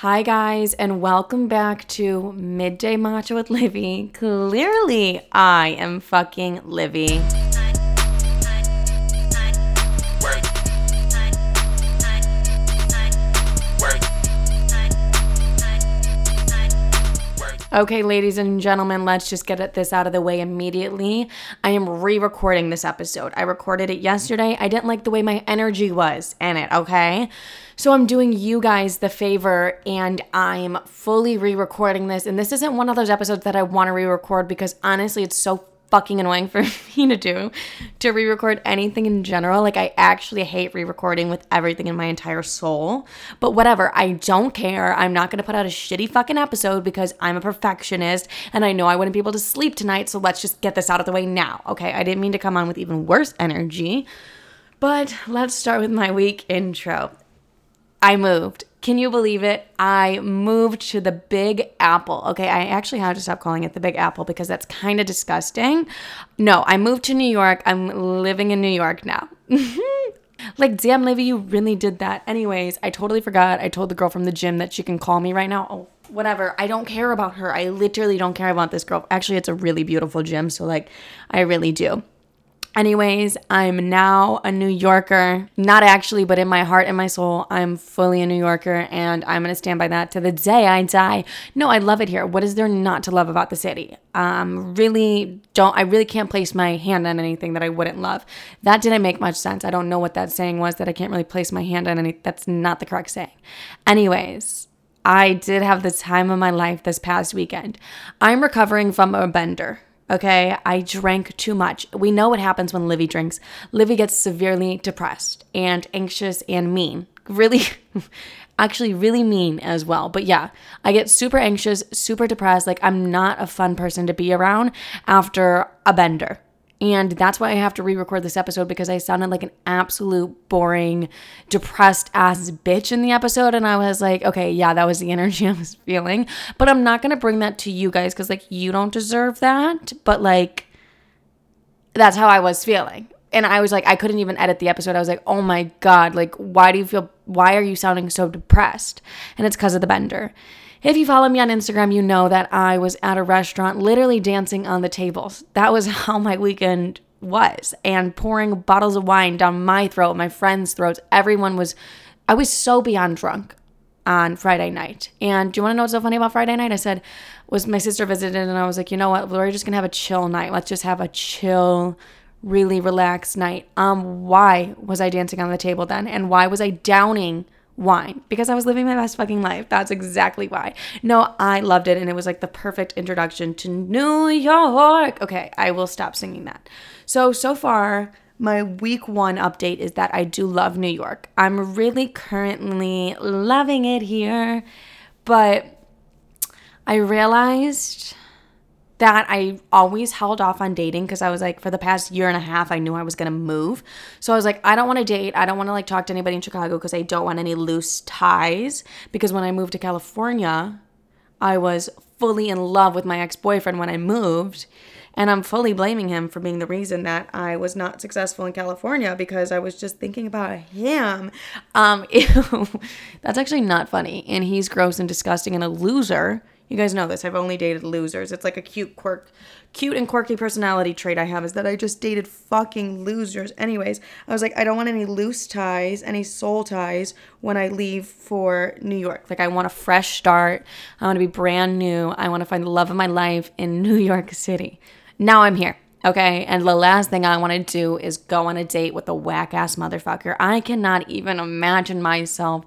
Hi, guys, and welcome back to Midday Matcha with Livy. Clearly, I am fucking Livy. Okay, ladies and gentlemen, let's just get this out of the way immediately. I am re recording this episode. I recorded it yesterday. I didn't like the way my energy was in it, okay? So I'm doing you guys the favor and I'm fully re recording this. And this isn't one of those episodes that I want to re record because honestly, it's so fucking annoying for me to do to re record anything in general. Like, I actually hate re recording with everything in my entire soul. But whatever, I don't care. I'm not gonna put out a shitty fucking episode because I'm a perfectionist and I know I wouldn't be able to sleep tonight. So let's just get this out of the way now. Okay, I didn't mean to come on with even worse energy. But let's start with my week intro. I moved. Can you believe it? I moved to the Big Apple. Okay, I actually had to stop calling it the Big Apple because that's kind of disgusting. No, I moved to New York. I'm living in New York now. like, damn, Livy, you really did that. Anyways, I totally forgot. I told the girl from the gym that she can call me right now. Oh, whatever. I don't care about her. I literally don't care about this girl. Actually, it's a really beautiful gym. So, like, I really do. Anyways, I'm now a New Yorker. Not actually, but in my heart and my soul, I'm fully a New Yorker and I'm going to stand by that to the day I die. No, I love it here. What is there not to love about the city? Um, really don't, I really can't place my hand on anything that I wouldn't love. That didn't make much sense. I don't know what that saying was that I can't really place my hand on any, that's not the correct saying. Anyways, I did have the time of my life this past weekend. I'm recovering from a bender. Okay, I drank too much. We know what happens when Livy drinks. Livy gets severely depressed and anxious and mean. Really, actually, really mean as well. But yeah, I get super anxious, super depressed. Like, I'm not a fun person to be around after a bender. And that's why I have to re record this episode because I sounded like an absolute boring, depressed ass bitch in the episode. And I was like, okay, yeah, that was the energy I was feeling. But I'm not going to bring that to you guys because, like, you don't deserve that. But, like, that's how I was feeling. And I was like, I couldn't even edit the episode. I was like, oh my God, like, why do you feel, why are you sounding so depressed? And it's because of the bender. If you follow me on Instagram, you know that I was at a restaurant literally dancing on the tables. That was how my weekend was. And pouring bottles of wine down my throat, my friends' throats. Everyone was, I was so beyond drunk on Friday night. And do you want to know what's so funny about Friday night? I said, was my sister visited and I was like, you know what? We're just going to have a chill night. Let's just have a chill, really relaxed night. Um, why was I dancing on the table then? And why was I downing wine because I was living my best fucking life. That's exactly why. No, I loved it and it was like the perfect introduction to New York. Okay, I will stop singing that. So, so far, my week one update is that I do love New York. I'm really currently loving it here, but I realized that I always held off on dating because I was like, for the past year and a half, I knew I was gonna move. So I was like, I don't wanna date. I don't wanna like talk to anybody in Chicago because I don't want any loose ties. Because when I moved to California, I was fully in love with my ex boyfriend when I moved. And I'm fully blaming him for being the reason that I was not successful in California because I was just thinking about him. Um, ew. That's actually not funny. And he's gross and disgusting and a loser. You guys know this. I've only dated losers. It's like a cute quirk, cute and quirky personality trait I have is that I just dated fucking losers. Anyways, I was like, I don't want any loose ties, any soul ties when I leave for New York. Like I want a fresh start. I want to be brand new. I want to find the love of my life in New York City. Now I'm here. Okay. And the last thing I want to do is go on a date with a whack ass motherfucker. I cannot even imagine myself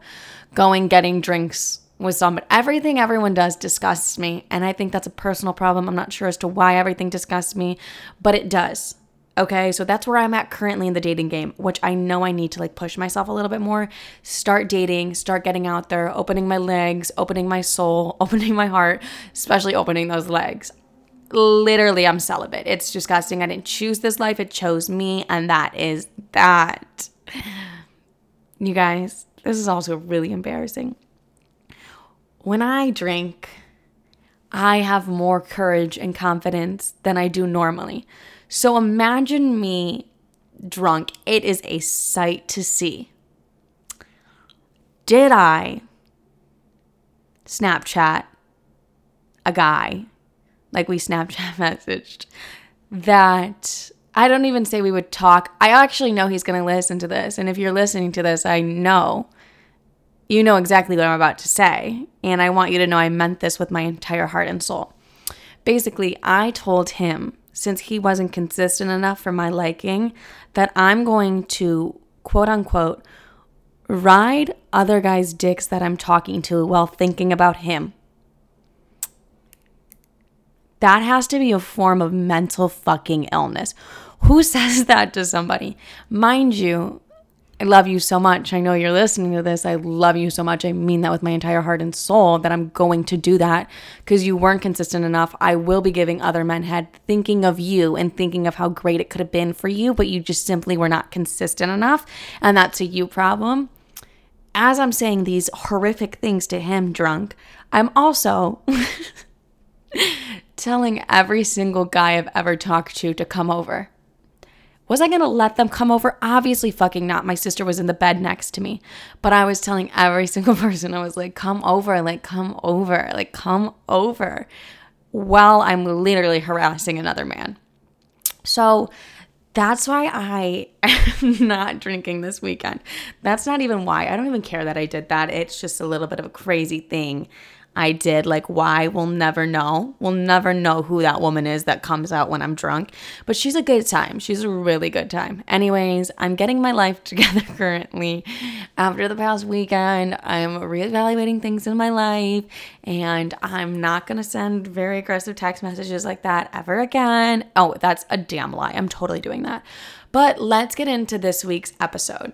going getting drinks with somebody. Everything everyone does disgusts me. And I think that's a personal problem. I'm not sure as to why everything disgusts me, but it does. Okay, so that's where I'm at currently in the dating game, which I know I need to like push myself a little bit more, start dating, start getting out there, opening my legs, opening my soul, opening my heart, especially opening those legs. Literally, I'm celibate. It's disgusting. I didn't choose this life, it chose me, and that is that. You guys, this is also really embarrassing when I drink, I have more courage and confidence than I do normally. So imagine me drunk. It is a sight to see. Did I Snapchat a guy, like we Snapchat messaged, that I don't even say we would talk. I actually know he's going to listen to this. And if you're listening to this, I know you know exactly what I'm about to say. And I want you to know I meant this with my entire heart and soul. Basically, I told him, since he wasn't consistent enough for my liking, that I'm going to quote unquote ride other guys' dicks that I'm talking to while thinking about him. That has to be a form of mental fucking illness. Who says that to somebody? Mind you, I love you so much. I know you're listening to this. I love you so much. I mean that with my entire heart and soul that I'm going to do that because you weren't consistent enough. I will be giving other men head thinking of you and thinking of how great it could have been for you, but you just simply were not consistent enough. And that's a you problem. As I'm saying these horrific things to him drunk, I'm also telling every single guy I've ever talked to to come over. Was I going to let them come over? Obviously, fucking not. My sister was in the bed next to me. But I was telling every single person, I was like, come over, like, come over, like, come over, while I'm literally harassing another man. So that's why I am not drinking this weekend. That's not even why. I don't even care that I did that. It's just a little bit of a crazy thing I did. Like, why? We'll never know. We'll never know who that woman is that comes out when I'm drunk. But she's a good time. She's a really good time. Anyways, I'm getting my life together currently. After the past weekend, I'm reevaluating things in my life and I'm not to send very aggressive text messages like that ever again. Oh, that's a damn lie. I'm totally doing that. But let's get into this week's episode.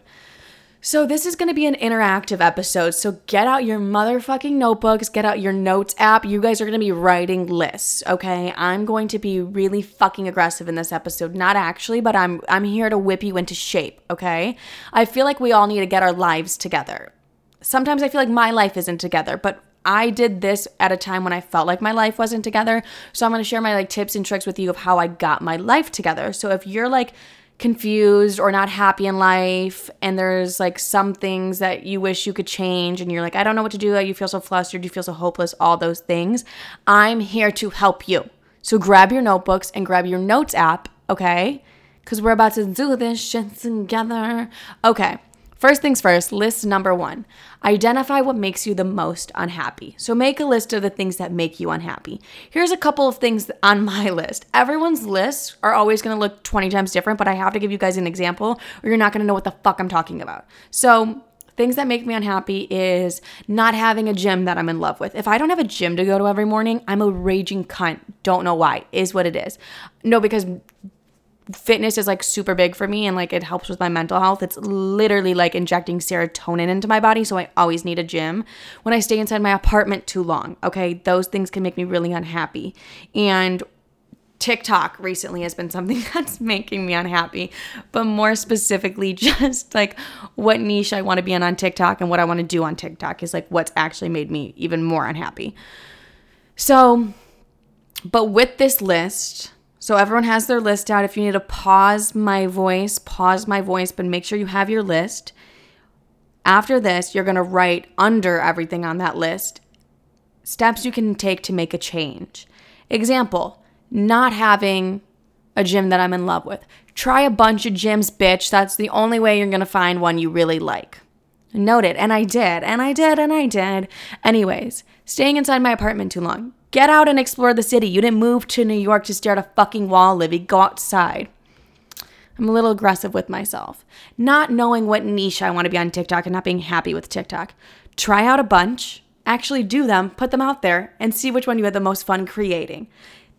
So, this is going to be an interactive episode. So, get out your motherfucking notebooks, get out your notes app. You guys are going to be writing lists, okay? I'm going to be really fucking aggressive in this episode. Not actually, but I'm I'm here to whip you into shape, okay? I feel like we all need to get our lives together. Sometimes I feel like my life isn't together, but I did this at a time when I felt like my life wasn't together. So I'm going to share my like tips and tricks with you of how I got my life together. So if you're like confused or not happy in life and there's like some things that you wish you could change and you're like I don't know what to do, you feel so flustered, you feel so hopeless, all those things, I'm here to help you. So grab your notebooks and grab your notes app, okay? Cuz we're about to do this shit together. Okay. First things first, list number one identify what makes you the most unhappy. So make a list of the things that make you unhappy. Here's a couple of things on my list. Everyone's lists are always gonna look 20 times different, but I have to give you guys an example or you're not gonna know what the fuck I'm talking about. So, things that make me unhappy is not having a gym that I'm in love with. If I don't have a gym to go to every morning, I'm a raging cunt. Don't know why, is what it is. No, because fitness is like super big for me and like it helps with my mental health. It's literally like injecting serotonin into my body. So I always need a gym. When I stay inside my apartment too long, okay, those things can make me really unhappy. And TikTok recently has been something that's making me unhappy, but more specifically, just like what niche I want to be in on TikTok and what I want to do on TikTok is like what's actually made me even more unhappy. So, but with this list, so everyone has their list out. If you need to pause my voice, pause my voice, but make sure you have your list. After this, you're going to write under everything on that list steps you can take to make a change. Example, not having a gym that I'm in love with. Try a bunch of gyms, bitch. That's the only way you're going to find one you really like. Note it. And I did, and I did, and I did. Anyways, staying inside my apartment too long. Get out and explore the city. You didn't move to New York to stare at a fucking wall, Livy. Go outside. I'm a little aggressive with myself. Not knowing what niche I want to be on TikTok and not being happy with TikTok. Try out a bunch, actually do them, put them out there, and see which one you had the most fun creating.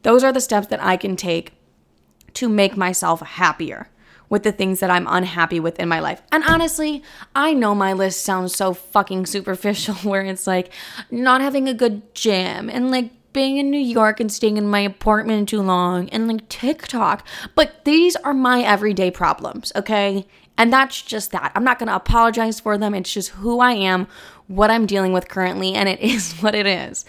Those are the steps that I can take to make myself happier with the things that I'm unhappy with in my life. And honestly, I know my list sounds so fucking superficial where it's like not having a good gym and like being in New York and staying in my apartment too long and like TikTok. But these are my everyday problems, okay? And that's just that. I'm not going to apologize for them. It's just who I am, what I'm dealing with currently, and it is what it is.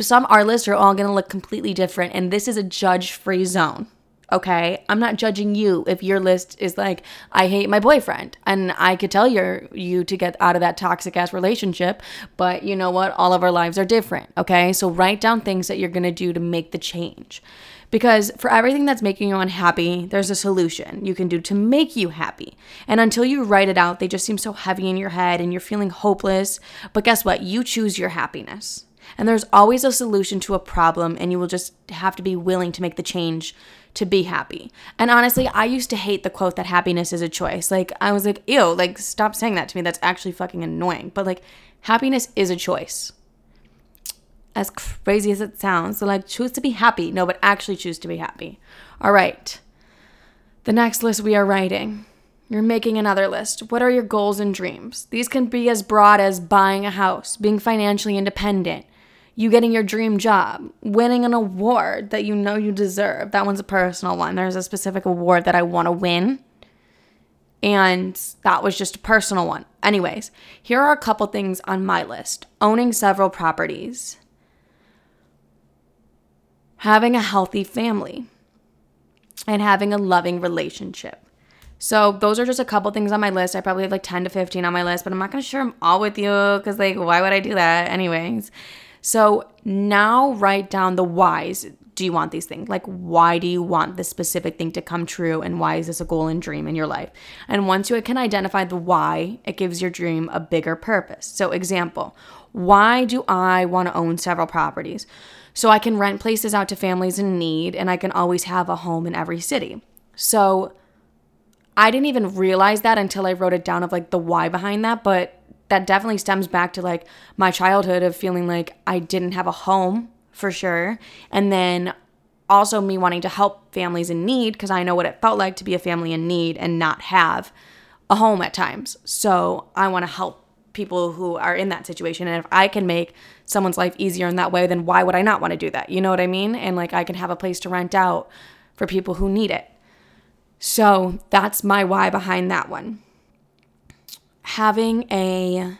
Some our lists are all going to look completely different, and this is a judge free zone. Okay, I'm not judging you if your list is like I hate my boyfriend and I could tell you you to get out of that toxic ass relationship, but you know what? All of our lives are different. Okay, so write down things that you're gonna do to make the change. Because for everything that's making you unhappy, there's a solution you can do to make you happy. And until you write it out, they just seem so heavy in your head and you're feeling hopeless. But guess what? You choose your happiness. And there's always a solution to a problem, and you will just have to be willing to make the change to be happy. And honestly, I used to hate the quote that happiness is a choice. Like, I was like, ew, like, stop saying that to me. That's actually fucking annoying. But like, happiness is a choice as crazy as it sounds. So, like, choose to be happy. No, but actually choose to be happy. All right. The next list we are writing. You're making another list. What are your goals and dreams? These can be as broad as buying a house, being financially independent, you getting your dream job, winning an award that you know you deserve. That one's a personal one. There's a specific award that I want to win. And that was just a personal one. Anyways, here are a couple things on my list owning several properties, having a healthy family, and having a loving relationship. So those are just a couple things on my list. I probably have like 10 to 15 on my list, but I'm not going to share them all with you because like why would I do that anyways? So now write down the whys. Do you want these things? Like, why do you want this specific thing to come true? And why is this a goal and dream in your life? And once you can identify the why, it gives your dream a bigger purpose. So, example, why do I want to own several properties? So I can rent places out to families in need and I can always have a home in every city. So, I didn't even realize that until I wrote it down of like the why behind that, but that definitely stems back to like my childhood of feeling like I didn't have a home for sure. And then also me wanting to help families in need because I know what it felt like to be a family in need and not have a home at times. So I want to help people who are in that situation. And if I can make someone's life easier in that way, then why would I not want to do that? You know what I mean? And like I can have a place to rent out for people who need it. So that's my why behind that one having a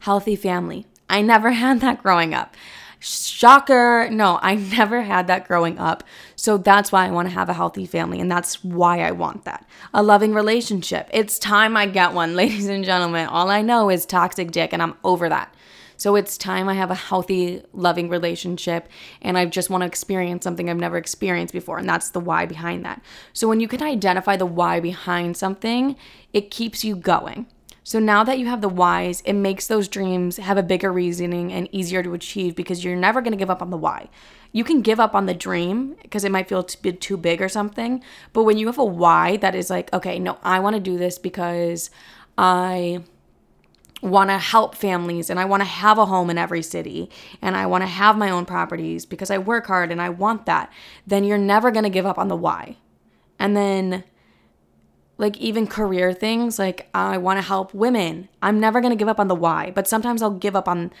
healthy family. I never had that growing up. Shocker. No, I never had that growing up. So that's why I want to have a healthy family. And that's why I want that. A loving relationship. It's time I get one, ladies and gentlemen. All I know is toxic dick, and I'm over that. So it's time I have a healthy, loving relationship and I just want to experience something I've never experienced before. And that's the why behind that. So when you can identify the why behind something, it keeps you going. So now that you have the whys, it makes those dreams have a bigger reasoning and easier to achieve because you're never going to give up on the why. You can give up on the dream because it might feel too big or something, but when you have a why that is like, okay, no, I want to do this because I want to help families and I want to have a home in every city and I want to have my own properties because I work hard and I want that, then you're never going to give up on the why. And then like even career things like i want to help women. I'm never going to give up on the why but sometimes i'll give up on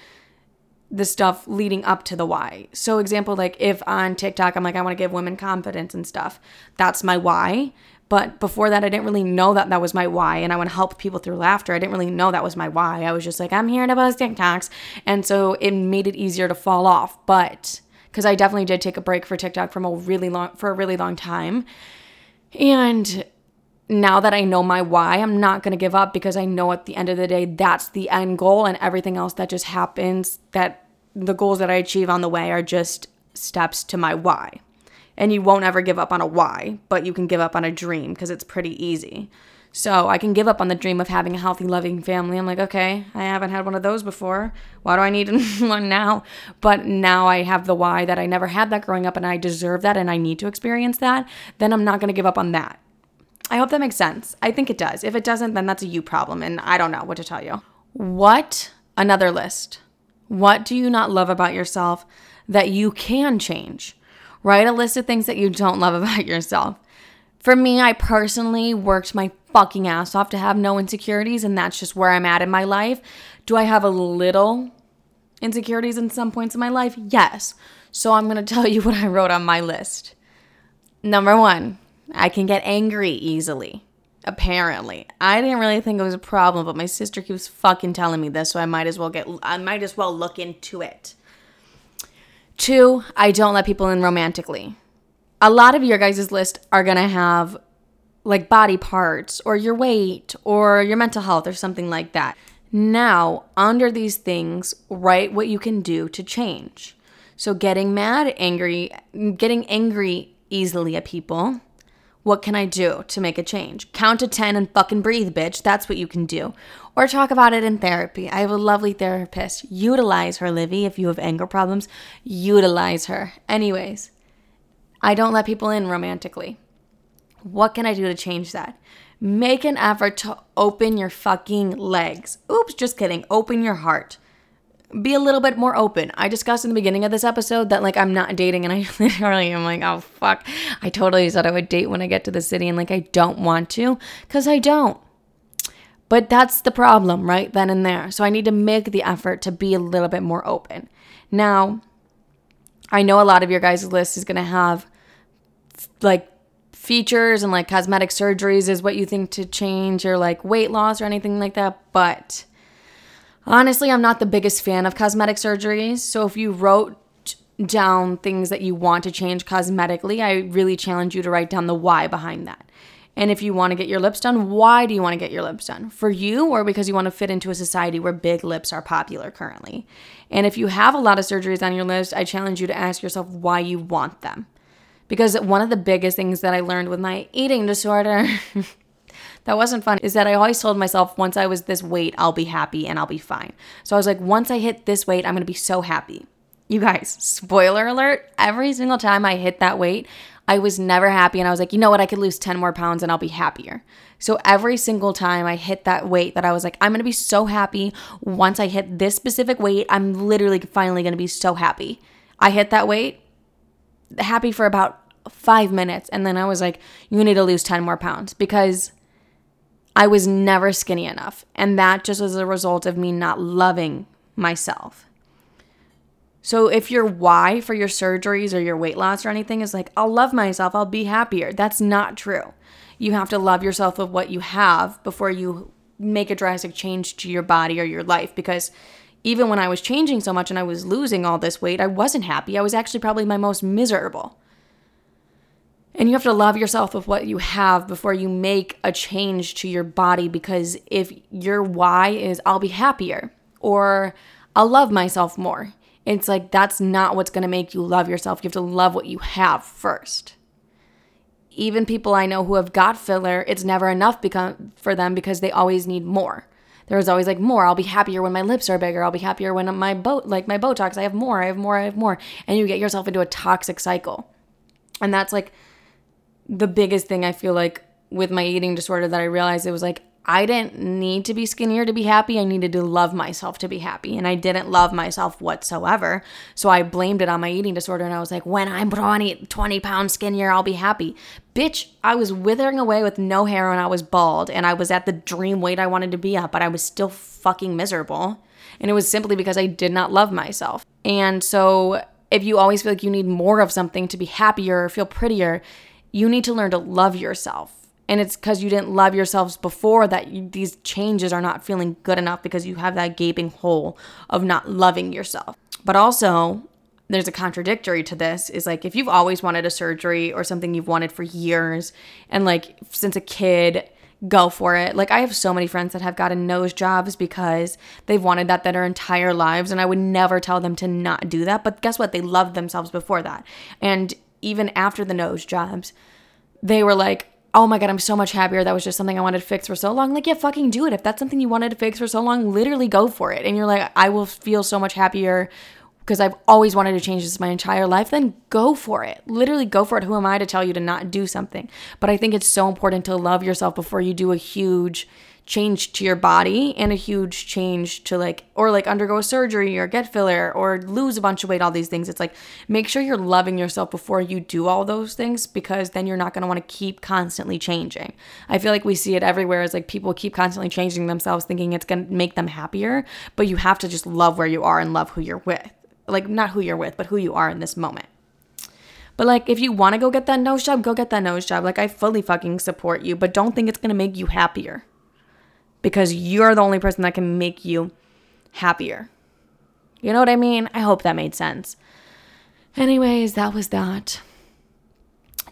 the stuff leading up to the why. So example like if on tiktok i'm like i want to give women confidence and stuff that's my why. But before that i didn't really know that that was my why and i want to help people through laughter. I didn't really know that was my why. I was just like i'm here to post tiktoks. And so it made it easier to fall off. But because i definitely did take a break for tiktok from a really long for a really long time. And now that I know my why, I'm not going to give up because I know at the end of the day, that's the end goal, and everything else that just happens, that the goals that I achieve on the way are just steps to my why. And you won't ever give up on a why, but you can give up on a dream because it's pretty easy. So I can give up on the dream of having a healthy, loving family. I'm like, okay, I haven't had one of those before. Why do I need one now? But now I have the why that I never had that growing up and I deserve that and I need to experience that. Then I'm not going to give up on that. I hope that makes sense. I think it does. If it doesn't, then that's a you problem, and I don't know what to tell you. What? Another list. What do you not love about yourself that you can change? Write a list of things that you don't love about yourself. For me, I personally worked my fucking ass off to have no insecurities, and that's just where I'm at in my life. Do I have a little insecurities in some points in my life? Yes. So I'm to tell you what I wrote on my list. Number one, I can get angry easily. Apparently. I didn't really think it was a problem, but my sister keeps fucking telling me this, so I might as well get I might as well look into it. Two, I don't let people in romantically. a lot of your guys' list are to have like body parts or your weight or your mental health or something like that. Now, under these things, write what you can do to change. So, getting mad, angry, getting angry easily at people. What can I do to make a change? Count to 10 and fucking breathe, bitch. That's what you can do. Or talk about it in therapy. I have a lovely therapist. Utilize her, Livy. If you have anger problems, utilize her. Anyways, I don't let people in romantically. What can I do to change that? Make an effort to open your fucking legs. Oops, just kidding. Open your heart. Be a little bit more open. I discussed in the beginning of this episode that like I'm not dating and I literally am like, oh fuck. I totally said I would date when I get to the city and like I don't want to because I don't. But that's the problem right then and there. So I need to make the effort to be a little bit more open. Now, I know a lot of your guys' list is going to have like features and like cosmetic surgeries is what you think to change or like weight loss or anything like that. But honestly, I'm not the biggest fan of cosmetic surgeries. So if you wrote down things that you want to change cosmetically, I really challenge you to write down the why behind that. And if you want to get your lips done, why do you want to get your lips done? For you or because you want to fit into a society where big lips are popular currently? And if you have a lot of surgeries on your list, I challenge you to ask yourself why you want them. Because one of the biggest things that I learned with my eating disorder that wasn't fun is that I always told myself once I was this weight, I'll be happy and I'll be fine. So I was like, once I hit this weight, I'm gonna be so happy. You guys, spoiler alert, every single time I hit that weight, I was never happy. And I was like, you know what? I could lose 10 more pounds and I'll be happier. So every single time I hit that weight that I was like, I'm gonna be so happy. Once I hit this specific weight, I'm literally finally gonna be so happy. I hit that weight, happy for about five minutes. And then I was like, you need to lose 10 more pounds because I was never skinny enough. And that just was a result of me not loving myself. So if your why for your surgeries or your weight loss or anything is like, I'll love myself, I'll be happier, that's not true. You have to love yourself with what you have before you make a drastic change to your body or your life because even when I was changing so much and I was losing all this weight, I wasn't happy. I was actually probably my most miserable. And you have to love yourself with what you have before you make a change to your body because if your why is I'll be happier or I'll love myself more, it's like that's not what's to make you love yourself. You have to love what you have first. Even people I know who have got filler, it's never enough become, for them because they always need more. There's always like more. I'll be happier when my lips are bigger. I'll be happier when my boat like my Botox. I have more. I have more. I have more. And you get yourself into a toxic cycle. And that's like the biggest thing I feel like with my eating disorder that I realized it was like I didn't need to be skinnier to be happy. I needed to love myself to be happy. And I didn't love myself whatsoever. So I blamed it on my eating disorder. And I was like, when I'm 20, 20 pounds skinnier, I'll be happy. Bitch, I was withering away with no hair and I was bald. And I was at the dream weight I wanted to be at, but I was still fucking miserable. And it was simply because I did not love myself. And so if you always feel like you need more of something to be happier or feel prettier, you need to learn to love yourself. And it's because you didn't love yourselves before that you, these changes are not feeling good enough because you have that gaping hole of not loving yourself. But also, there's a contradictory to this is like if you've always wanted a surgery or something you've wanted for years and like since a kid go for it. Like I have so many friends that have gotten nose jobs because they've wanted that their entire lives and I would never tell them to not do that, but guess what? They loved themselves before that. And even after the nose jobs, they were like, oh my God, I'm so much happier. That was just something I wanted to fix for so long. Like, yeah, fucking do it. If that's something you wanted to fix for so long, literally go for it. And you're like, I will feel so much happier because I've always wanted to change this my entire life, then go for it. Literally go for it. Who am I to tell you to not do something? But I think it's so important to love yourself before you do a huge change to your body and a huge change to like or like undergo surgery or get filler or lose a bunch of weight all these things. It's like make sure you're loving yourself before you do all those things because then you're not going to want to keep constantly changing. I feel like we see it everywhere is like people keep constantly changing themselves thinking it's going to make them happier but you have to just love where you are and love who you're with. Like not who you're with but who you are in this moment. But like if you want to go get that nose job go get that nose job. Like i fully fucking support you but don't think it's to make you happier because you're the only person that can make you happier. You know what I mean? I hope that made sense. Anyways, that was that.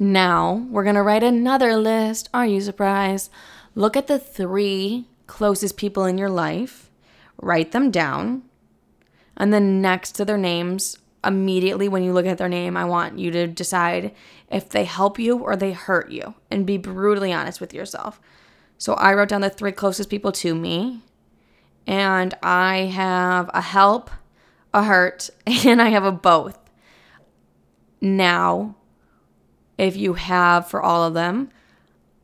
Now we're going to write another list. Are you surprised? Look at the three closest people in your life, write them down, and then next to their names, immediately when you look at their name, I want you to decide if they help you or they hurt you and be brutally honest with yourself. So I wrote down the three closest people to me, and I have a help, a hurt, and I have a both. Now, if you have for all of them,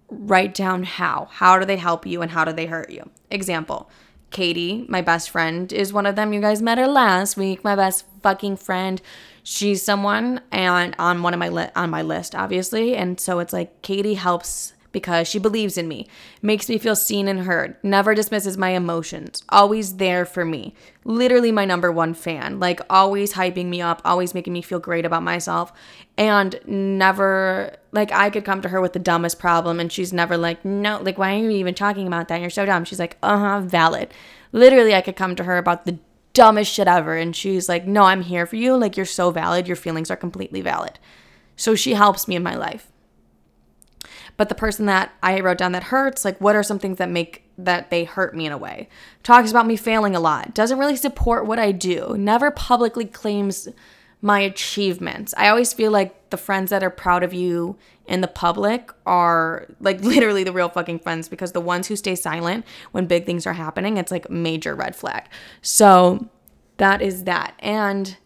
write down how. How do they help you and how do they hurt you? Example Katie, my best friend, is one of them. You guys met her last week. My best fucking friend. She's someone and on one of my li- on my list, obviously. And so it's like Katie helps because she believes in me, makes me feel seen and heard, never dismisses my emotions, always there for me. Literally my number one fan, like always hyping me up, always making me feel great about myself, and never, like, I could come to her with the dumbest problem, and she's never like, no, like, why are you even talking about that? You're so dumb. She's like, uh huh, valid. Literally, I could come to her about the dumbest shit ever, and she's like, no, I'm here for you. Like, you're so valid. Your feelings are completely valid. So she helps me in my life but the person that I wrote down that hurts, like what are some things that make that they hurt me in a way? Talks about me failing a lot, doesn't really support what I do, never publicly claims my achievements. I always feel like the friends that are proud of you in the public are like literally the real fucking friends because the ones who stay silent when big things are happening, it's like major red flag. So that is that. And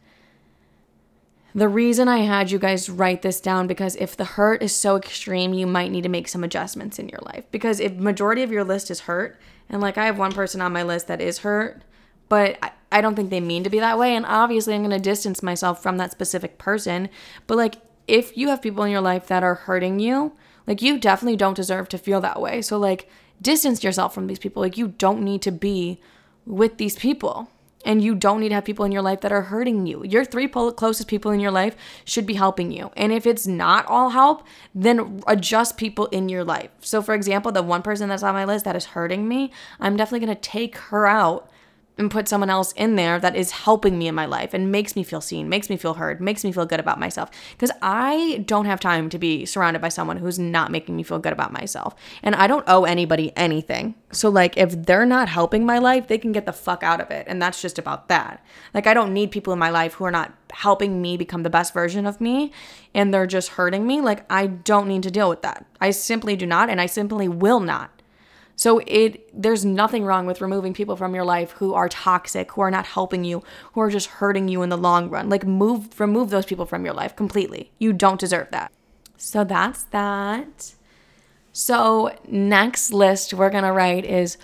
the reason I had you guys write this down because if the hurt is so extreme, you might need to make some adjustments in your life. Because if majority of your list is hurt, and like I have one person on my list that is hurt, but I, I don't think they mean to be that way. And obviously, I'm going to distance myself from that specific person. But like, if you have people in your life that are hurting you, like, you definitely don't deserve to feel that way. So, like, distance yourself from these people. Like, you don't need to be with these people and you don't need to have people in your life that are hurting you. Your three closest people in your life should be helping you. And if it's not all help, then adjust people in your life. So, for example, the one person that's on my list that is hurting me, I'm definitely going to take her out and put someone else in there that is helping me in my life and makes me feel seen, makes me feel heard, makes me feel good about myself. Because I don't have time to be surrounded by someone who's not making me feel good about myself. And I don't owe anybody anything. So, like, if they're not helping my life, they can get the fuck out of it. And that's just about that. Like, I don't need people in my life who are not helping me become the best version of me and they're just hurting me. Like, I don't need to deal with that. I simply do not, and I simply will not. So it there's nothing wrong with removing people from your life who are toxic, who are not helping you, who are just hurting you in the long run. Like move remove those people from your life completely. You don't deserve that. So that's that. So next list we're going to write is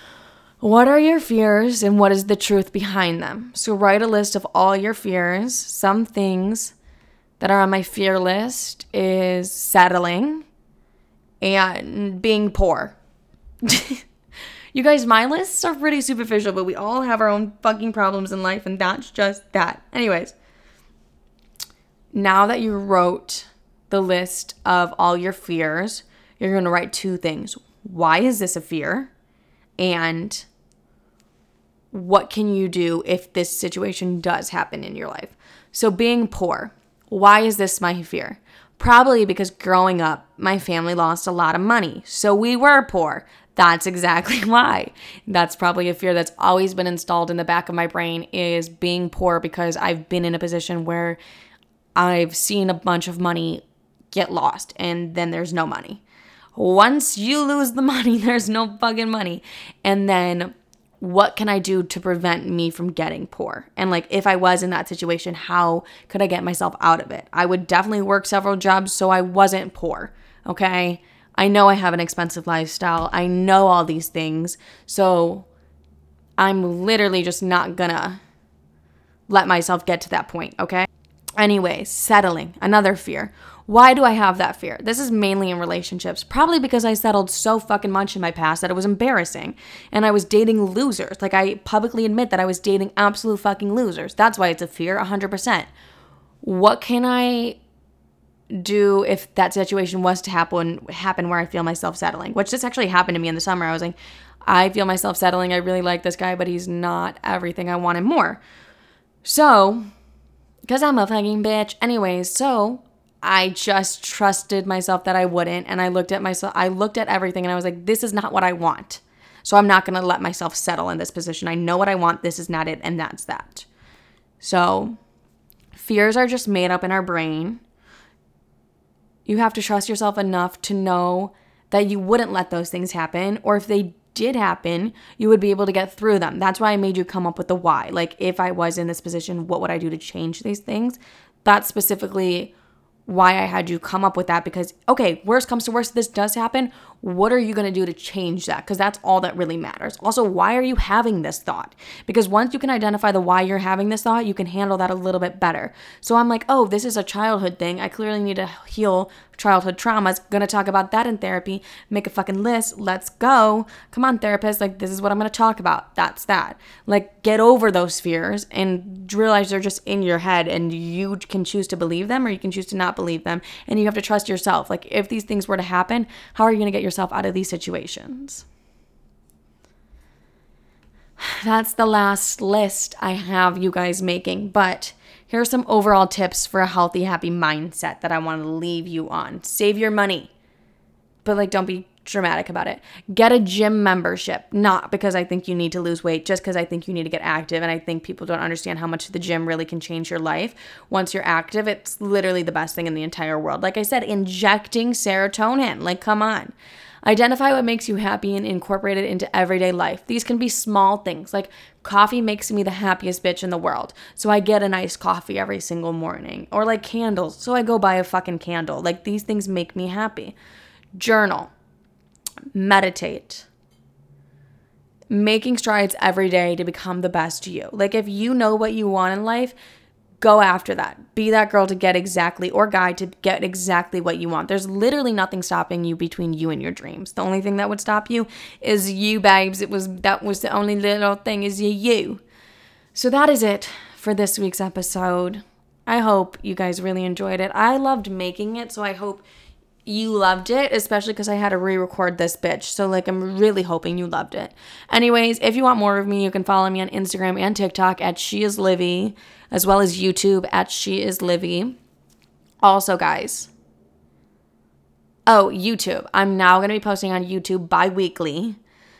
what are your fears and what is the truth behind them? So write a list of all your fears. Some things that are on my fear list is settling and being poor. you guys, my lists are pretty superficial, but we all have our own fucking problems in life, and that's just that. Anyways, now that you wrote the list of all your fears, you're to write two things. Why is this a fear? And what can you do if this situation does happen in your life? So, being poor, why is this my fear? Probably because growing up, my family lost a lot of money. So we were poor. That's exactly why. That's probably a fear that's always been installed in the back of my brain is being poor because I've been in a position where I've seen a bunch of money get lost and then there's no money. Once you lose the money, there's no fucking money. And then what can I do to prevent me from getting poor? And like, if I was in that situation, how could I get myself out of it? I would definitely work several jobs so I wasn't poor. Okay. I know I have an expensive lifestyle. I know all these things. So I'm literally just not gonna let myself get to that point, okay? Anyway, settling, another fear. Why do I have that fear? This is mainly in relationships, probably because I settled so fucking much in my past that it was embarrassing. And I was dating losers. Like, I publicly admit that I was dating absolute fucking losers. That's why it's a fear, 100%. What can I do if that situation was to happen happen where I feel myself settling, which this actually happened to me in the summer. I was like, I feel myself settling. I really like this guy, but he's not everything I wanted more. So, because I'm a fucking bitch. Anyways, so I just trusted myself that I wouldn't. And I looked at myself, I looked at everything and I was like, this is not what I want. So I'm not to let myself settle in this position. I know what I want. This is not it. And that's that. So fears are just made up in our brain. You have to trust yourself enough to know that you wouldn't let those things happen. Or if they did happen, you would be able to get through them. That's why I made you come up with the why. Like, if I was in this position, what would I do to change these things? That's specifically why I had you come up with that because, okay, worst comes to worst, this does happen. What are you going to do to change that? Because that's all that really matters. Also, why are you having this thought? Because once you can identify the why you're having this thought, you can handle that a little bit better. So I'm like, oh, this is a childhood thing. I clearly need to heal childhood traumas. Gonna talk about that in therapy. Make a fucking list. Let's go. Come on, therapist. Like, this is what I'm gonna talk about. That's that. Like, get over those fears and realize they're just in your head and you can choose to believe them or you can choose to not believe them. And you have to trust yourself. Like, if these things were to happen, how are you gonna get yourself out of these situations? That's the last list I have you guys making, but here are some overall tips for a healthy, happy mindset that I want to leave you on. Save your money, but like don't be dramatic about it. Get a gym membership, not because I think you need to lose weight, just because I think you need to get active. And I think people don't understand how much the gym really can change your life. Once you're active, it's literally the best thing in the entire world. Like I said, injecting serotonin. Like, come on. Identify what makes you happy and incorporate it into everyday life. These can be small things like coffee makes me the happiest bitch in the world. So I get a nice coffee every single morning. Or like candles. So I go buy a fucking candle. Like these things make me happy. Journal. Meditate. Making strides every day to become the best you. Like if you know what you want in life, go after that. Be that girl to get exactly, or guy to get exactly what you want. There's literally nothing stopping you between you and your dreams. The only thing that would stop you is you, babes. It was that was the only little thing is you. you. So that is it for this week's episode. I hope you guys really enjoyed it. I loved making it, so I hope you loved it, especially because I had to re record this bitch. So, like, I'm really hoping you loved it. Anyways, if you want more of me, you can follow me on Instagram and TikTok at She Is Livy as well as YouTube at She Is Livy. Also, guys, oh, YouTube. I'm now going to be posting on YouTube bi weekly.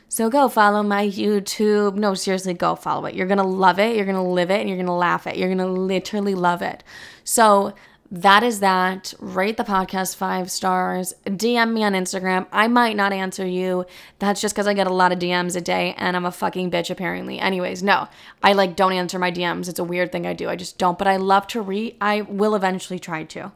So go follow my YouTube. No, seriously, go follow it. You're going to love it. You're going to live it and you're going to laugh it. You're going to literally love it. So that is that. Rate the podcast five stars. DM me on Instagram. I might not answer you. That's just because I get a lot of DMs a day and I'm a fucking bitch apparently. Anyways, no, I like don't answer my DMs. It's a weird thing I do. I just don't, but I love to read. I will eventually try to.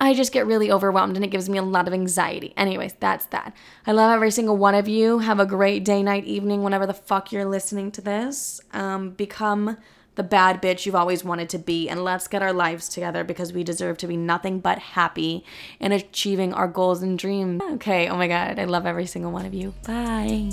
I just get really overwhelmed and it gives me a lot of anxiety. Anyways, that's that. I love every single one of you. Have a great day, night, evening, whenever the fuck you're listening to this. Um, become the bad bitch you've always wanted to be, and let's get our lives together because we deserve to be nothing but happy and achieving our goals and dreams. Okay, oh my God, I love every single one of you. Bye.